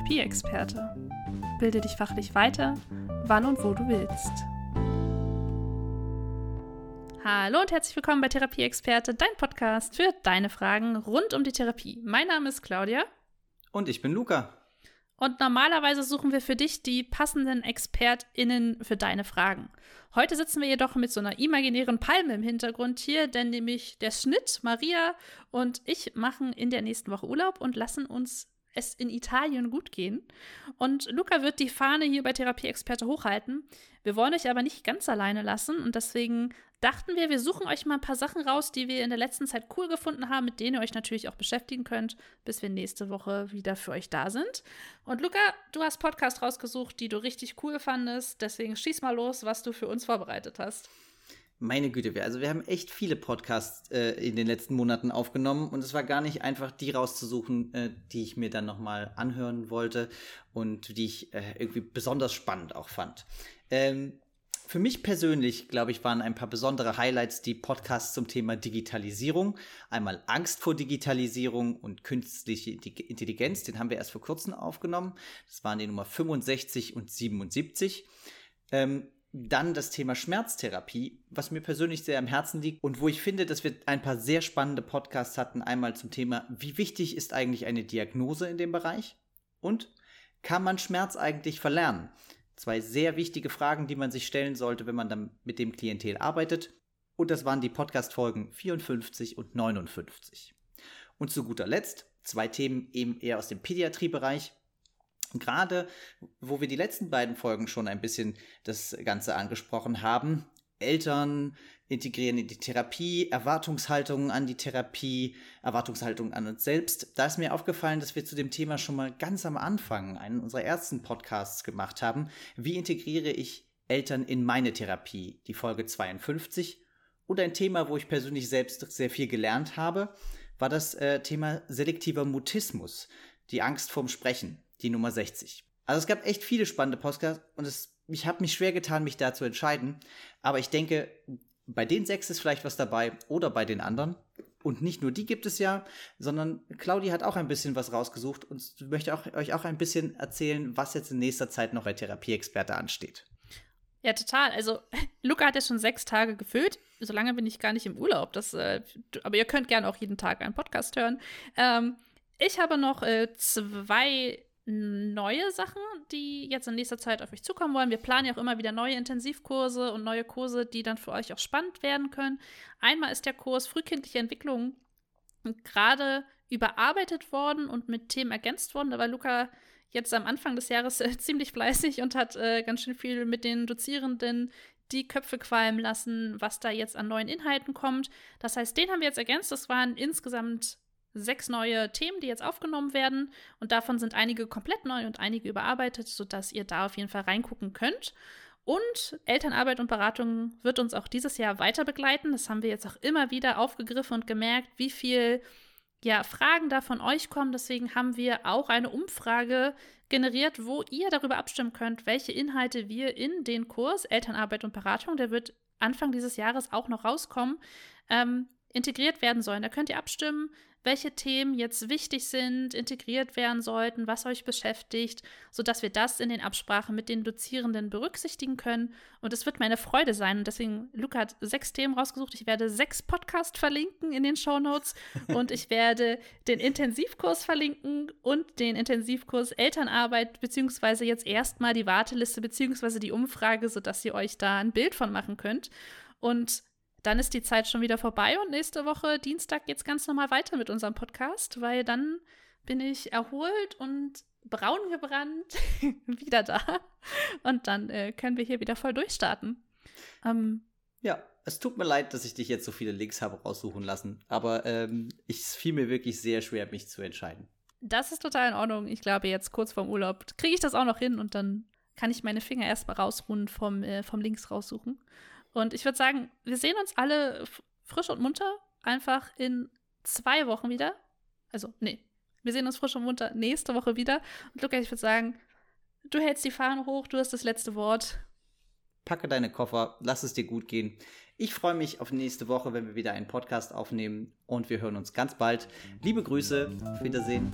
Therapieexperte. Bilde dich fachlich weiter, wann und wo du willst. Hallo und herzlich willkommen bei Therapieexperte, dein Podcast für deine Fragen rund um die Therapie. Mein Name ist Claudia. Und ich bin Luca. Und normalerweise suchen wir für dich die passenden ExpertInnen für deine Fragen. Heute sitzen wir jedoch mit so einer imaginären Palme im Hintergrund hier, denn nämlich der Schnitt, Maria und ich machen in der nächsten Woche Urlaub und lassen uns es in Italien gut gehen. Und Luca wird die Fahne hier bei Therapieexperte hochhalten. Wir wollen euch aber nicht ganz alleine lassen und deswegen dachten wir, wir suchen euch mal ein paar Sachen raus, die wir in der letzten Zeit cool gefunden haben, mit denen ihr euch natürlich auch beschäftigen könnt, bis wir nächste Woche wieder für euch da sind. Und Luca, du hast Podcast rausgesucht, die du richtig cool fandest, deswegen schieß mal los, was du für uns vorbereitet hast. Meine Güte, also wir haben echt viele Podcasts äh, in den letzten Monaten aufgenommen und es war gar nicht einfach, die rauszusuchen, äh, die ich mir dann nochmal anhören wollte und die ich äh, irgendwie besonders spannend auch fand. Ähm, für mich persönlich, glaube ich, waren ein paar besondere Highlights die Podcasts zum Thema Digitalisierung. Einmal Angst vor Digitalisierung und künstliche Intelligenz, den haben wir erst vor kurzem aufgenommen. Das waren die Nummer 65 und 77. Ähm, dann das Thema Schmerztherapie, was mir persönlich sehr am Herzen liegt und wo ich finde, dass wir ein paar sehr spannende Podcasts hatten. Einmal zum Thema, wie wichtig ist eigentlich eine Diagnose in dem Bereich? Und kann man Schmerz eigentlich verlernen? Zwei sehr wichtige Fragen, die man sich stellen sollte, wenn man dann mit dem Klientel arbeitet. Und das waren die Podcast-Folgen 54 und 59. Und zu guter Letzt zwei Themen eben eher aus dem Pädiatriebereich gerade wo wir die letzten beiden Folgen schon ein bisschen das Ganze angesprochen haben, Eltern integrieren in die Therapie, Erwartungshaltungen an die Therapie, Erwartungshaltungen an uns selbst. Da ist mir aufgefallen, dass wir zu dem Thema schon mal ganz am Anfang einen unserer ersten Podcasts gemacht haben. Wie integriere ich Eltern in meine Therapie? Die Folge 52. Und ein Thema, wo ich persönlich selbst sehr viel gelernt habe, war das äh, Thema selektiver Mutismus, die Angst vorm Sprechen die Nummer 60. Also es gab echt viele spannende Podcasts und es, ich habe mich schwer getan, mich da zu entscheiden. Aber ich denke, bei den sechs ist vielleicht was dabei oder bei den anderen. Und nicht nur die gibt es ja, sondern Claudi hat auch ein bisschen was rausgesucht und möchte auch, euch auch ein bisschen erzählen, was jetzt in nächster Zeit noch bei Therapieexperte ansteht. Ja, total. Also, Luca hat ja schon sechs Tage gefüllt. So lange bin ich gar nicht im Urlaub. Das, äh, aber ihr könnt gerne auch jeden Tag einen Podcast hören. Ähm, ich habe noch äh, zwei neue Sachen, die jetzt in nächster Zeit auf euch zukommen wollen. Wir planen ja auch immer wieder neue Intensivkurse und neue Kurse, die dann für euch auch spannend werden können. Einmal ist der Kurs Frühkindliche Entwicklung gerade überarbeitet worden und mit Themen ergänzt worden. Da war Luca jetzt am Anfang des Jahres äh, ziemlich fleißig und hat äh, ganz schön viel mit den Dozierenden die Köpfe qualmen lassen, was da jetzt an neuen Inhalten kommt. Das heißt, den haben wir jetzt ergänzt. Das waren insgesamt sechs neue Themen, die jetzt aufgenommen werden. Und davon sind einige komplett neu und einige überarbeitet, sodass ihr da auf jeden Fall reingucken könnt. Und Elternarbeit und Beratung wird uns auch dieses Jahr weiter begleiten. Das haben wir jetzt auch immer wieder aufgegriffen und gemerkt, wie viel ja, Fragen da von euch kommen. Deswegen haben wir auch eine Umfrage generiert, wo ihr darüber abstimmen könnt, welche Inhalte wir in den Kurs Elternarbeit und Beratung, der wird Anfang dieses Jahres auch noch rauskommen, ähm, integriert werden sollen. Da könnt ihr abstimmen, welche Themen jetzt wichtig sind, integriert werden sollten, was euch beschäftigt, sodass wir das in den Absprachen mit den Dozierenden berücksichtigen können. Und es wird meine Freude sein. Und deswegen, Luca hat sechs Themen rausgesucht. Ich werde sechs Podcasts verlinken in den Show Notes und ich werde den Intensivkurs verlinken und den Intensivkurs Elternarbeit, beziehungsweise jetzt erstmal die Warteliste, beziehungsweise die Umfrage, sodass ihr euch da ein Bild von machen könnt. Und dann ist die Zeit schon wieder vorbei und nächste Woche, Dienstag, geht es ganz normal weiter mit unserem Podcast, weil dann bin ich erholt und braun gebrannt wieder da. Und dann äh, können wir hier wieder voll durchstarten. Ähm, ja, es tut mir leid, dass ich dich jetzt so viele Links habe raussuchen lassen, aber ähm, es fiel mir wirklich sehr schwer, mich zu entscheiden. Das ist total in Ordnung. Ich glaube, jetzt kurz vorm Urlaub kriege ich das auch noch hin und dann kann ich meine Finger erstmal rausruhen vom, äh, vom Links raussuchen. Und ich würde sagen, wir sehen uns alle frisch und munter einfach in zwei Wochen wieder. Also, nee, wir sehen uns frisch und munter nächste Woche wieder. Und Luca, ich würde sagen, du hältst die Fahne hoch, du hast das letzte Wort. Packe deine Koffer, lass es dir gut gehen. Ich freue mich auf nächste Woche, wenn wir wieder einen Podcast aufnehmen und wir hören uns ganz bald. Liebe Grüße, auf Wiedersehen.